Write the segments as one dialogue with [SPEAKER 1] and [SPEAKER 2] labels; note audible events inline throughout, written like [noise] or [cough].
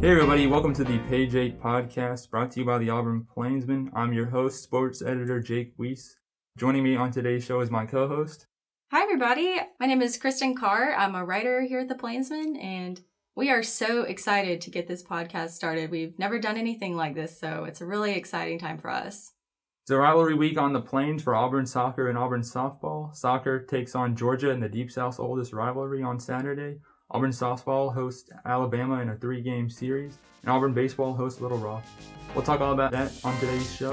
[SPEAKER 1] Hey everybody, welcome to the Page 8 podcast brought to you by the Auburn Plainsman. I'm your host, sports editor Jake Weese. Joining me on today's show is my co-host.
[SPEAKER 2] Hi everybody, my name is Kristen Carr. I'm a writer here at the Plainsman and we are so excited to get this podcast started. We've never done anything like this, so it's a really exciting time for us.
[SPEAKER 1] It's a rivalry week on the plains for Auburn soccer and Auburn softball. Soccer takes on Georgia in the Deep South's oldest rivalry on Saturday. Auburn softball hosts Alabama in a three game series, and Auburn baseball hosts Little Rock. We'll talk all about that on today's show.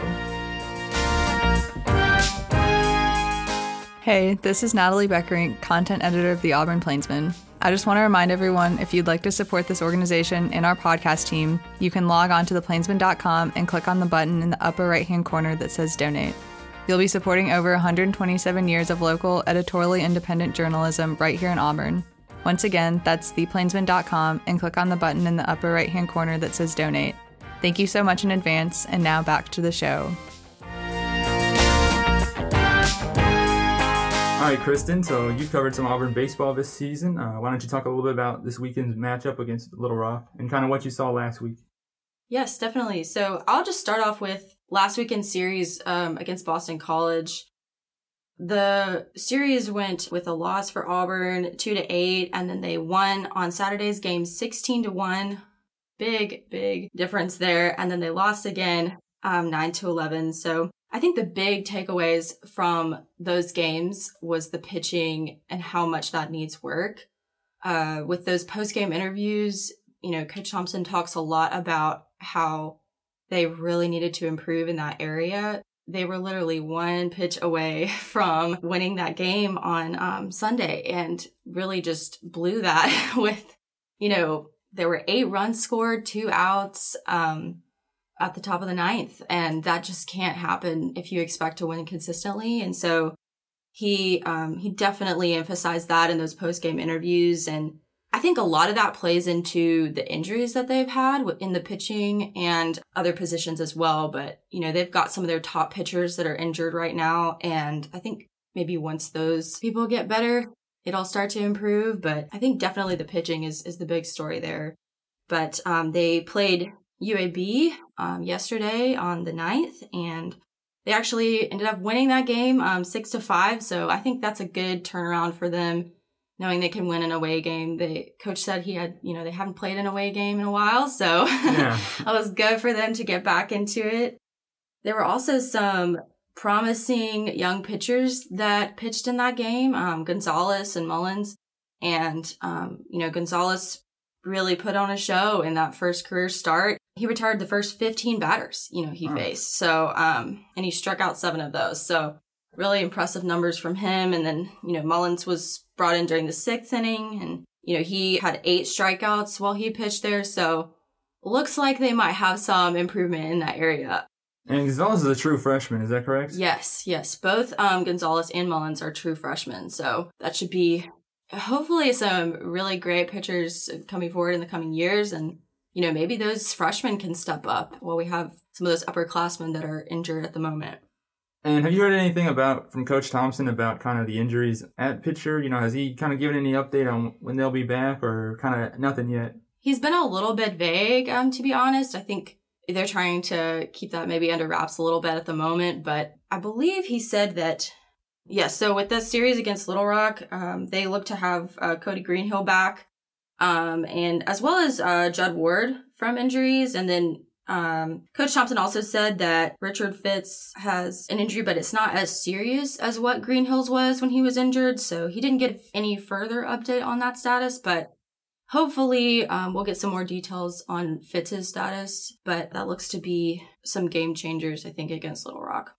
[SPEAKER 3] Hey, this is Natalie Beckerink, content editor of the Auburn Plainsman. I just want to remind everyone if you'd like to support this organization and our podcast team, you can log on to theplainsman.com and click on the button in the upper right hand corner that says donate. You'll be supporting over 127 years of local, editorially independent journalism right here in Auburn. Once again, that's theplainsman.com and click on the button in the upper right hand corner that says donate. Thank you so much in advance, and now back to the show.
[SPEAKER 1] All right, Kristen, so you've covered some Auburn baseball this season. Uh, why don't you talk a little bit about this weekend's matchup against Little Rock and kind of what you saw last week?
[SPEAKER 2] Yes, definitely. So I'll just start off with last weekend's series um, against Boston College. The series went with a loss for Auburn, two to eight, and then they won on Saturday's game, sixteen to one. Big, big difference there, and then they lost again, um, nine to eleven. So I think the big takeaways from those games was the pitching and how much that needs work. Uh, with those post game interviews, you know, Coach Thompson talks a lot about how they really needed to improve in that area they were literally one pitch away [laughs] from winning that game on um, Sunday and really just blew that [laughs] with, you know, there were eight runs scored, two outs um, at the top of the ninth. And that just can't happen if you expect to win consistently. And so he um, he definitely emphasized that in those post game interviews and I think a lot of that plays into the injuries that they've had in the pitching and other positions as well. But, you know, they've got some of their top pitchers that are injured right now. And I think maybe once those people get better, it'll start to improve. But I think definitely the pitching is, is the big story there. But um, they played UAB um, yesterday on the 9th and they actually ended up winning that game um, six to five. So I think that's a good turnaround for them knowing they can win an away game. The coach said he had, you know, they haven't played an away game in a while, so yeah. [laughs] that was good for them to get back into it. There were also some promising young pitchers that pitched in that game, um, Gonzalez and Mullins. And, um, you know, Gonzalez really put on a show in that first career start. He retired the first 15 batters, you know, he oh. faced. So, um, and he struck out seven of those. So really impressive numbers from him. And then, you know, Mullins was brought in during the sixth inning and, you know, he had eight strikeouts while he pitched there. So looks like they might have some improvement in that area.
[SPEAKER 1] And Gonzalez is a true freshman, is that correct?
[SPEAKER 2] Yes, yes. Both um, Gonzalez and Mullins are true freshmen. So that should be hopefully some really great pitchers coming forward in the coming years. And, you know, maybe those freshmen can step up while we have some of those upperclassmen that are injured at the moment.
[SPEAKER 1] And have you heard anything about from Coach Thompson about kind of the injuries at pitcher? You know, has he kind of given any update on when they'll be back, or kind of nothing yet?
[SPEAKER 2] He's been a little bit vague, um, to be honest. I think they're trying to keep that maybe under wraps a little bit at the moment, but I believe he said that. Yes, yeah, so with this series against Little Rock, um, they look to have uh, Cody Greenhill back, um, and as well as uh, Judd Ward from injuries, and then um, Coach Thompson also said that Richard Fitts has an injury, but it's not as serious as what Greenhill's was when he was injured. So he didn't get any further update on that status, but hopefully um, we'll get some more details on Fitts's status. But that looks to be some game changers, I think, against Little Rock.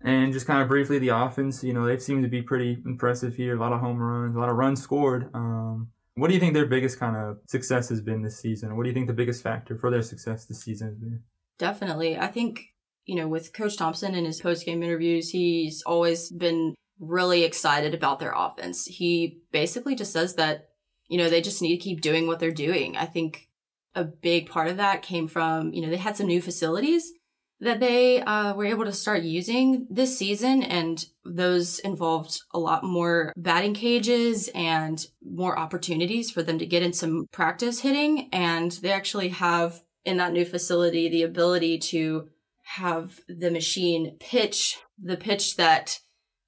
[SPEAKER 1] And just kind of briefly, the offense, you know, they seem to be pretty impressive here. A lot of home runs, a lot of runs scored. Um, what do you think their biggest kind of success has been this season? What do you think the biggest factor for their success this season has been?
[SPEAKER 2] Definitely. I think, you know, with Coach Thompson in his post game interviews, he's always been really excited about their offense. He basically just says that, you know, they just need to keep doing what they're doing. I think a big part of that came from, you know, they had some new facilities that they uh, were able to start using this season, and those involved a lot more batting cages and more opportunities for them to get in some practice hitting. And they actually have in that new facility the ability to have the machine pitch the pitch that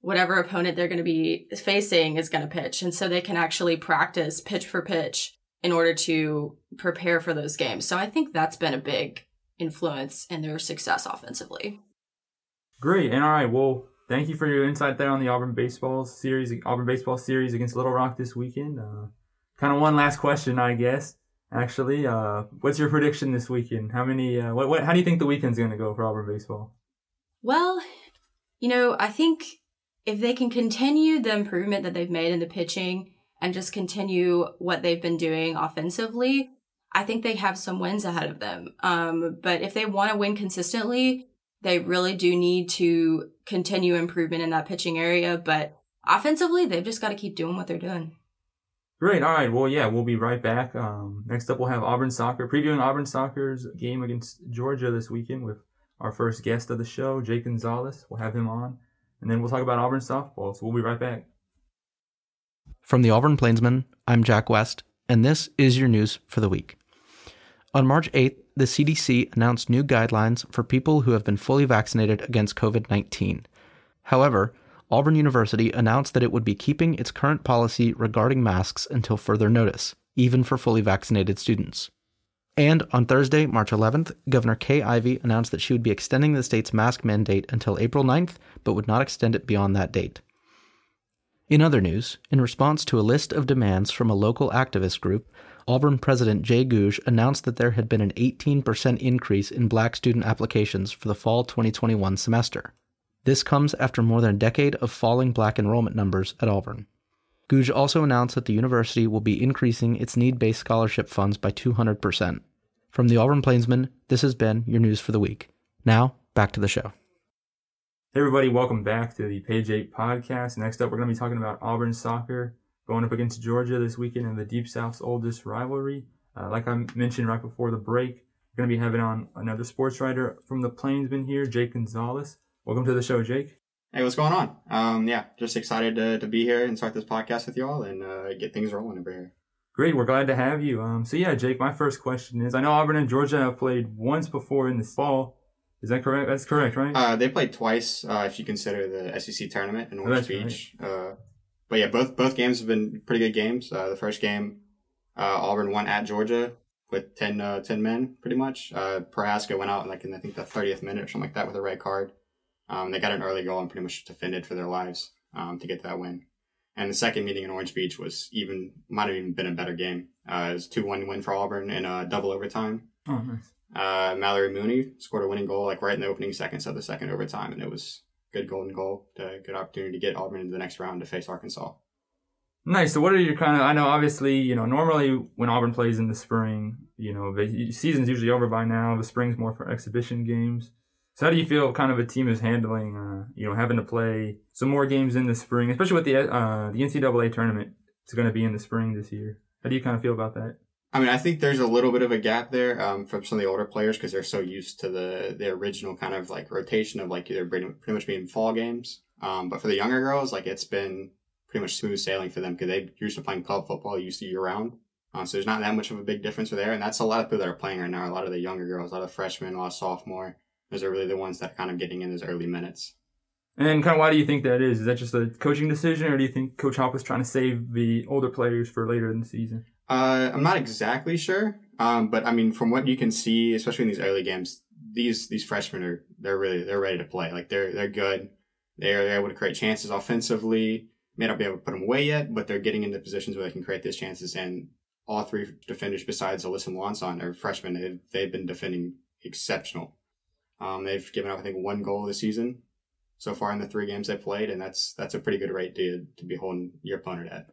[SPEAKER 2] whatever opponent they're going to be facing is going to pitch. And so they can actually practice pitch for pitch in order to prepare for those games. So I think that's been a big influence in their success offensively.
[SPEAKER 1] Great. And all right, well, thank you for your insight there on the Auburn baseball series, Auburn baseball series against Little Rock this weekend. Uh, kind of one last question, I guess. Actually, uh, what's your prediction this weekend? How many? Uh, what, what? How do you think the weekend's going to go for Auburn baseball?
[SPEAKER 2] Well, you know, I think if they can continue the improvement that they've made in the pitching and just continue what they've been doing offensively, I think they have some wins ahead of them. Um, but if they want to win consistently, they really do need to continue improvement in that pitching area. But offensively, they've just got to keep doing what they're doing.
[SPEAKER 1] Great. All right. Well, yeah, we'll be right back. Um, next up, we'll have Auburn soccer previewing Auburn soccer's game against Georgia this weekend with our first guest of the show, Jake Gonzalez. We'll have him on, and then we'll talk about Auburn softball. So we'll be right back.
[SPEAKER 4] From the Auburn Plainsman, I'm Jack West, and this is your news for the week. On March 8th, the CDC announced new guidelines for people who have been fully vaccinated against COVID 19. However, Auburn University announced that it would be keeping its current policy regarding masks until further notice, even for fully vaccinated students. And on Thursday, March 11th, Governor Kay Ivey announced that she would be extending the state's mask mandate until April 9th, but would not extend it beyond that date. In other news, in response to a list of demands from a local activist group, Auburn President Jay Gogue announced that there had been an 18% increase in black student applications for the fall 2021 semester. This comes after more than a decade of falling black enrollment numbers at Auburn. Gogue also announced that the university will be increasing its need based scholarship funds by 200%. From the Auburn Plainsman, this has been your news for the week. Now, back to the show.
[SPEAKER 1] Hey, everybody, welcome back to the Page 8 podcast. Next up, we're going to be talking about Auburn soccer going up against Georgia this weekend in the Deep South's oldest rivalry. Uh, like I mentioned right before the break, we're going to be having on another sports writer from the Plainsman here, Jake Gonzalez. Welcome to the show, Jake.
[SPEAKER 5] Hey, what's going on? Um, yeah, just excited to, to be here and start this podcast with y'all and uh, get things rolling over here.
[SPEAKER 1] Great, we're glad to have you. Um, so yeah, Jake, my first question is: I know Auburn and Georgia have played once before in the fall. Is that correct? That's correct, right?
[SPEAKER 5] Uh, they played twice, uh, if you consider the SEC tournament in Orange oh, Beach. Right. Uh, but yeah, both both games have been pretty good games. Uh, the first game, uh, Auburn won at Georgia with 10, 10 men, pretty much. Uh, Prohaska went out like in I think the 30th minute or something like that with a red card. Um, they got an early goal and pretty much defended for their lives um, to get that win. And the second meeting in Orange Beach was even might have even been a better game. Uh, it was two one win for Auburn in a double overtime.
[SPEAKER 1] Oh, nice.
[SPEAKER 5] Uh, Mallory Mooney scored a winning goal like right in the opening seconds of the second overtime, and it was good golden goal, to, good opportunity to get Auburn into the next round to face Arkansas.
[SPEAKER 1] Nice. So, what are your kind of? I know, obviously, you know, normally when Auburn plays in the spring, you know, the season's usually over by now. The spring's more for exhibition games. So how do you feel kind of a team is handling, uh, you know, having to play some more games in the spring, especially with the uh, the NCAA tournament? It's going to be in the spring this year. How do you kind of feel about that?
[SPEAKER 5] I mean, I think there's a little bit of a gap there um, from some of the older players because they're so used to the the original kind of like rotation of like either pretty, pretty much being fall games. Um, but for the younger girls, like it's been pretty much smooth sailing for them because they're used to playing club football used to year round. Um, so there's not that much of a big difference there, and that's a lot of people that are playing right now. A lot of the younger girls, a lot of freshmen, a lot of sophomore those are really the ones that are kind of getting in those early minutes.
[SPEAKER 1] And kind of why do you think that is? Is that just a coaching decision, or do you think Coach Hop was trying to save the older players for later in the season?
[SPEAKER 5] Uh, I'm not exactly sure, um, but I mean, from what you can see, especially in these early games, these these freshmen are they're really they're ready to play. Like they're they're good. They're, they're able to create chances offensively. May not be able to put them away yet, but they're getting into positions where they can create those chances. And all three defenders, besides Alyssa Malonson, are freshmen. They've, they've been defending exceptional. Um, they've given up, I think, one goal this season so far in the three games they played, and that's that's a pretty good rate to to be holding your opponent at.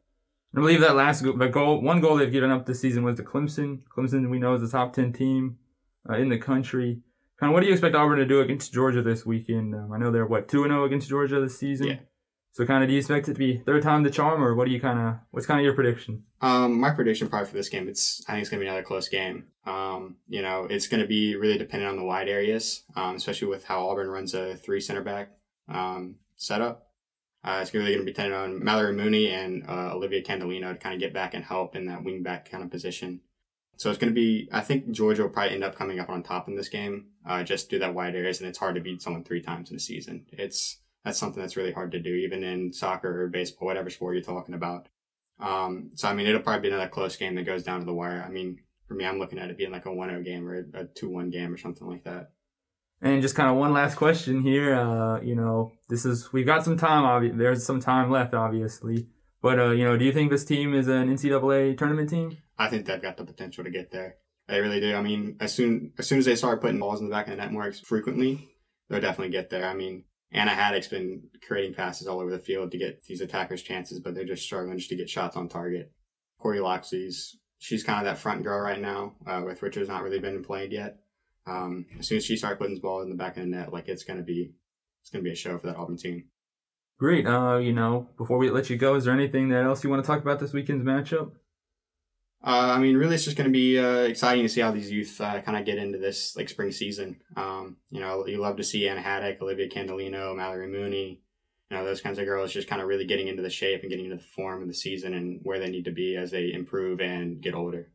[SPEAKER 1] I believe that last goal, the goal, one goal they've given up this season was to Clemson. Clemson, we know, is the top ten team uh, in the country. Kind of, what do you expect Auburn to do against Georgia this weekend? Um, I know they're what two and zero oh against Georgia this season.
[SPEAKER 5] Yeah.
[SPEAKER 1] So kind of do you expect it to be third time the charm, or what do you kind of what's kind of your prediction?
[SPEAKER 5] Um, my prediction probably for this game, it's I think it's gonna be another close game. Um, you know, it's gonna be really dependent on the wide areas, um, especially with how Auburn runs a three center back um, setup. Uh, it's really going to be dependent on Mallory Mooney and uh, Olivia Candolino to kind of get back and help in that wing back kind of position. So it's going to be, I think Georgia will probably end up coming up on top in this game, uh, just do that wide areas, and it's hard to beat someone three times in a season. It's that's something that's really hard to do, even in soccer or baseball, whatever sport you're talking about. Um, so I mean, it'll probably be another close game that goes down to the wire. I mean, for me, I'm looking at it being like a 1-0 game or a 2-1 game or something like that.
[SPEAKER 1] And just kind of one last question here. Uh, you know, this is we've got some time. Obvi- there's some time left, obviously. But uh, you know, do you think this team is an NCAA tournament team?
[SPEAKER 5] I think they've got the potential to get there. They really do. I mean, as soon as soon as they start putting balls in the back of the net more frequently, they'll definitely get there. I mean, Anna Haddock's been creating passes all over the field to get these attackers chances, but they're just struggling just to get shots on target. Corey Loxley's she's kind of that front girl right now, uh, with Richards not really been played yet. Um, as soon as she starts putting the ball in the back of the net, like it's gonna be it's gonna be a show for that Auburn team.
[SPEAKER 1] Great. Uh, you know, before we let you go, is there anything that else you want to talk about this weekend's matchup?
[SPEAKER 5] Uh, I mean, really, it's just going to be uh, exciting to see how these youth uh, kind of get into this like spring season. Um, you know, you love to see Anna Haddock, Olivia Candelino, Mallory Mooney, you know, those kinds of girls just kind of really getting into the shape and getting into the form of the season and where they need to be as they improve and get older.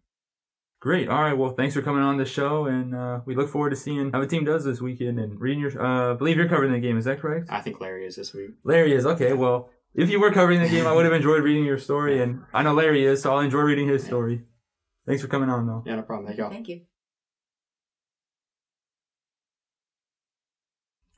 [SPEAKER 1] Great. All right. Well, thanks for coming on the show, and uh, we look forward to seeing how the team does this weekend and reading your. Uh, believe you're covering the game. Is that correct?
[SPEAKER 5] I think Larry is this week.
[SPEAKER 1] Larry is okay. Well, if you were covering the game, I would have enjoyed reading your story, and [laughs] I know Larry is, so I'll enjoy reading his story. Thanks for coming on, though.
[SPEAKER 5] Yeah, no problem. Thank you.
[SPEAKER 2] Thank you.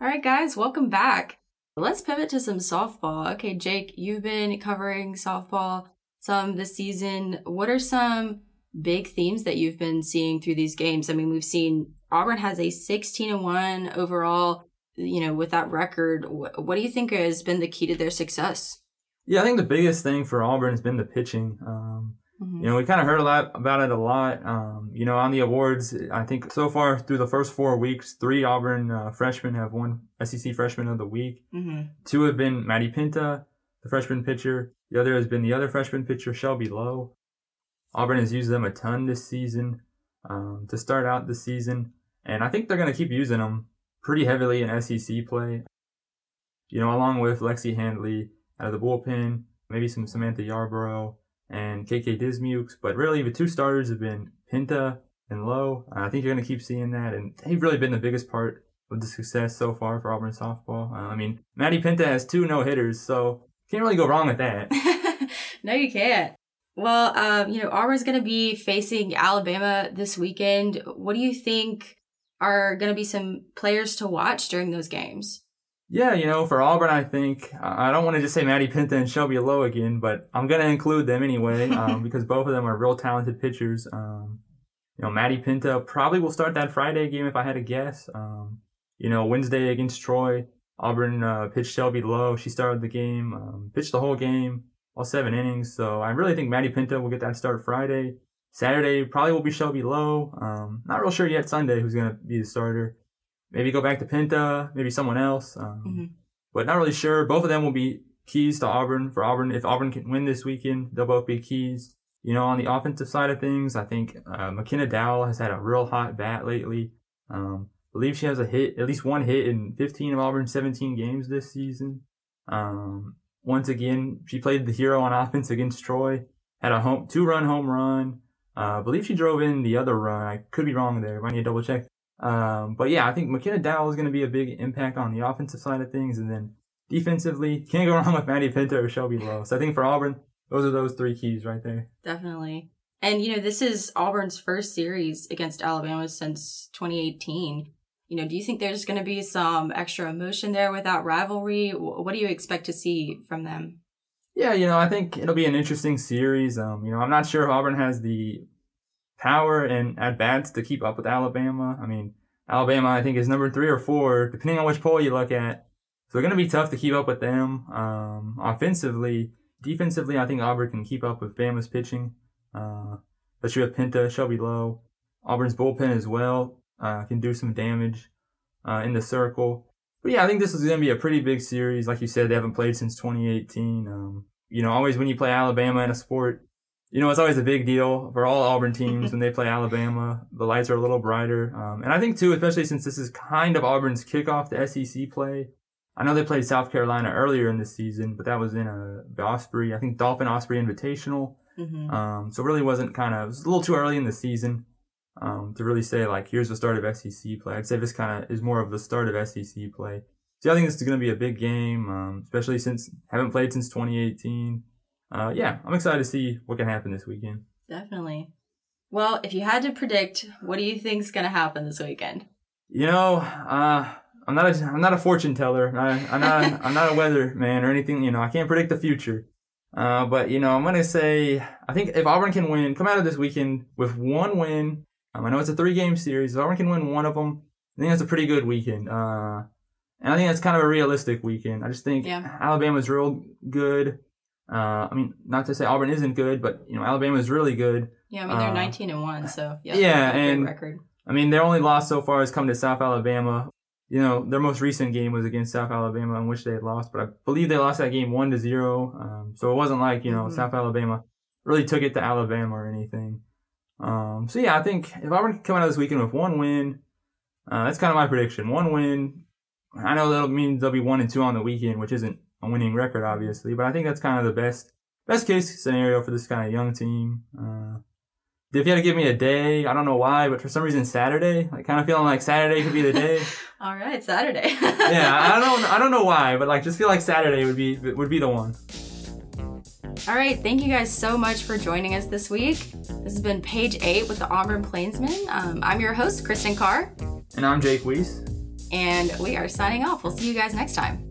[SPEAKER 2] All right, guys, welcome back. Let's pivot to some softball. Okay, Jake, you've been covering softball some this season. What are some big themes that you've been seeing through these games? I mean, we've seen Auburn has a 16 and 1 overall, you know, with that record. What, what do you think has been the key to their success?
[SPEAKER 1] Yeah, I think the biggest thing for Auburn has been the pitching. Um, mm-hmm. You know, we kind of heard a lot about it a lot. Um, you know, on the awards, I think so far through the first four weeks, three Auburn uh, freshmen have won SEC Freshman of the Week. Mm-hmm. Two have been Maddie Penta, the freshman pitcher. The other has been the other freshman pitcher, Shelby Lowe. Auburn has used them a ton this season um, to start out the season, and I think they're going to keep using them pretty heavily in SEC play. You know, along with Lexi Handley out of the bullpen, maybe some Samantha Yarborough and KK Dismukes, but really the two starters have been Penta and Lowe. I think you're going to keep seeing that, and they've really been the biggest part of the success so far for Auburn softball. Uh, I mean, Maddie Penta has two no hitters, so can't really go wrong with that. [laughs]
[SPEAKER 2] no, you can't. Well, um, you know, Auburn's going to be facing Alabama this weekend. What do you think are going to be some players to watch during those games?
[SPEAKER 1] Yeah, you know, for Auburn, I think I don't want to just say Maddie Penta and Shelby Lowe again, but I'm going to include them anyway [laughs] um, because both of them are real talented pitchers. Um, you know, Maddie Penta probably will start that Friday game if I had to guess. Um, you know, Wednesday against Troy, Auburn uh, pitched Shelby Lowe. She started the game, um, pitched the whole game all seven innings. So I really think Maddie Penta will get that start Friday. Saturday probably will be Shelby Lowe. Um, not real sure yet Sunday who's going to be the starter. Maybe go back to Penta, maybe someone else. Um, mm-hmm. But not really sure. Both of them will be keys to Auburn. For Auburn, if Auburn can win this weekend, they'll both be keys. You know, on the offensive side of things, I think uh, McKenna Dowell has had a real hot bat lately. Um, believe she has a hit, at least one hit in 15 of Auburn's 17 games this season. Um, once again, she played the hero on offense against Troy. Had a home two run home run. Uh, I believe she drove in the other run. I could be wrong there. I need to double check. Um, but yeah, I think McKenna Dowell is going to be a big impact on the offensive side of things, and then defensively, can't go [laughs] wrong with Maddie Penta or Shelby Lowe. So I think for Auburn, those are those three keys right there.
[SPEAKER 2] Definitely. And you know, this is Auburn's first series against Alabama since 2018 you know, do you think there's going to be some extra emotion there without rivalry? What do you expect to see from them?
[SPEAKER 1] Yeah, you know, I think it'll be an interesting series. Um, you know, I'm not sure if Auburn has the power and at bats to keep up with Alabama. I mean, Alabama, I think, is number three or four, depending on which poll you look at. So it's going to be tough to keep up with them. Um, offensively, defensively, I think Auburn can keep up with Bama's pitching, uh, especially with Penta, Shelby Lowe. Auburn's bullpen as well uh, can do some damage uh, in the circle. but yeah, I think this is going to be a pretty big series. Like you said, they haven't played since 2018. Um, you know, always when you play Alabama in a sport, you know, it's always a big deal for all Auburn teams [laughs] when they play Alabama. The lights are a little brighter. Um, and I think too, especially since this is kind of Auburn's kickoff to SEC play. I know they played South Carolina earlier in the season, but that was in a the Osprey, I think Dolphin Osprey Invitational.
[SPEAKER 2] Mm-hmm.
[SPEAKER 1] Um, so it really wasn't kind of, it was a little too early in the season um, to really say like, here's the start of SEC play. I'd say this kind of is more of the start of SEC play. So I think this is going to be a big game, um, especially since haven't played since 2018. Uh, yeah, I'm excited to see what can happen this weekend.
[SPEAKER 2] Definitely. Well, if you had to predict, what do you think's going to happen this weekend?
[SPEAKER 1] You know, uh, I'm not a I'm not a fortune teller. I, I'm not a, [laughs] I'm not a weather man or anything. You know, I can't predict the future. Uh, but you know, I'm gonna say I think if Auburn can win, come out of this weekend with one win. Um, I know it's a three game series. If Auburn can win one of them, I think that's a pretty good weekend. Uh, and I think that's kind of a realistic weekend. I just think
[SPEAKER 2] Yeah.
[SPEAKER 1] Alabama's real good. Uh, I mean, not to say Auburn isn't good, but you know, Alabama's really good.
[SPEAKER 2] Yeah, I mean they're
[SPEAKER 1] Uh,
[SPEAKER 2] 19 and one, so yeah,
[SPEAKER 1] yeah, and-
[SPEAKER 2] record.
[SPEAKER 1] I mean, their only loss so far has come to South Alabama. You know, their most recent game was against South Alabama, in which they had lost, but I believe they lost that game one to zero. Um, so it wasn't like you know
[SPEAKER 2] Mhm.
[SPEAKER 1] South Alabama really took it to Alabama or anything. Um, so yeah, I think if Auburn can come out of this weekend with one win, uh, that's kind of my prediction. One win. I know that means they'll be one and two on the weekend, which isn't a winning record, obviously, but I think that's kind of the best best case scenario for this kind of young team. Uh, if you had to give me a day, I don't know why, but for some reason Saturday, like kind of feeling like Saturday could be the day. [laughs]
[SPEAKER 2] All right, Saturday. [laughs]
[SPEAKER 1] yeah, I don't, I don't know why, but like just feel like Saturday would be would be the one.
[SPEAKER 2] All right, thank you guys so much for joining us this week. This has been page eight with the Auburn Plainsman. Um, I'm your host, Kristen Carr,
[SPEAKER 1] And I'm Jake Weese.
[SPEAKER 2] and we are signing off. We'll see you guys next time.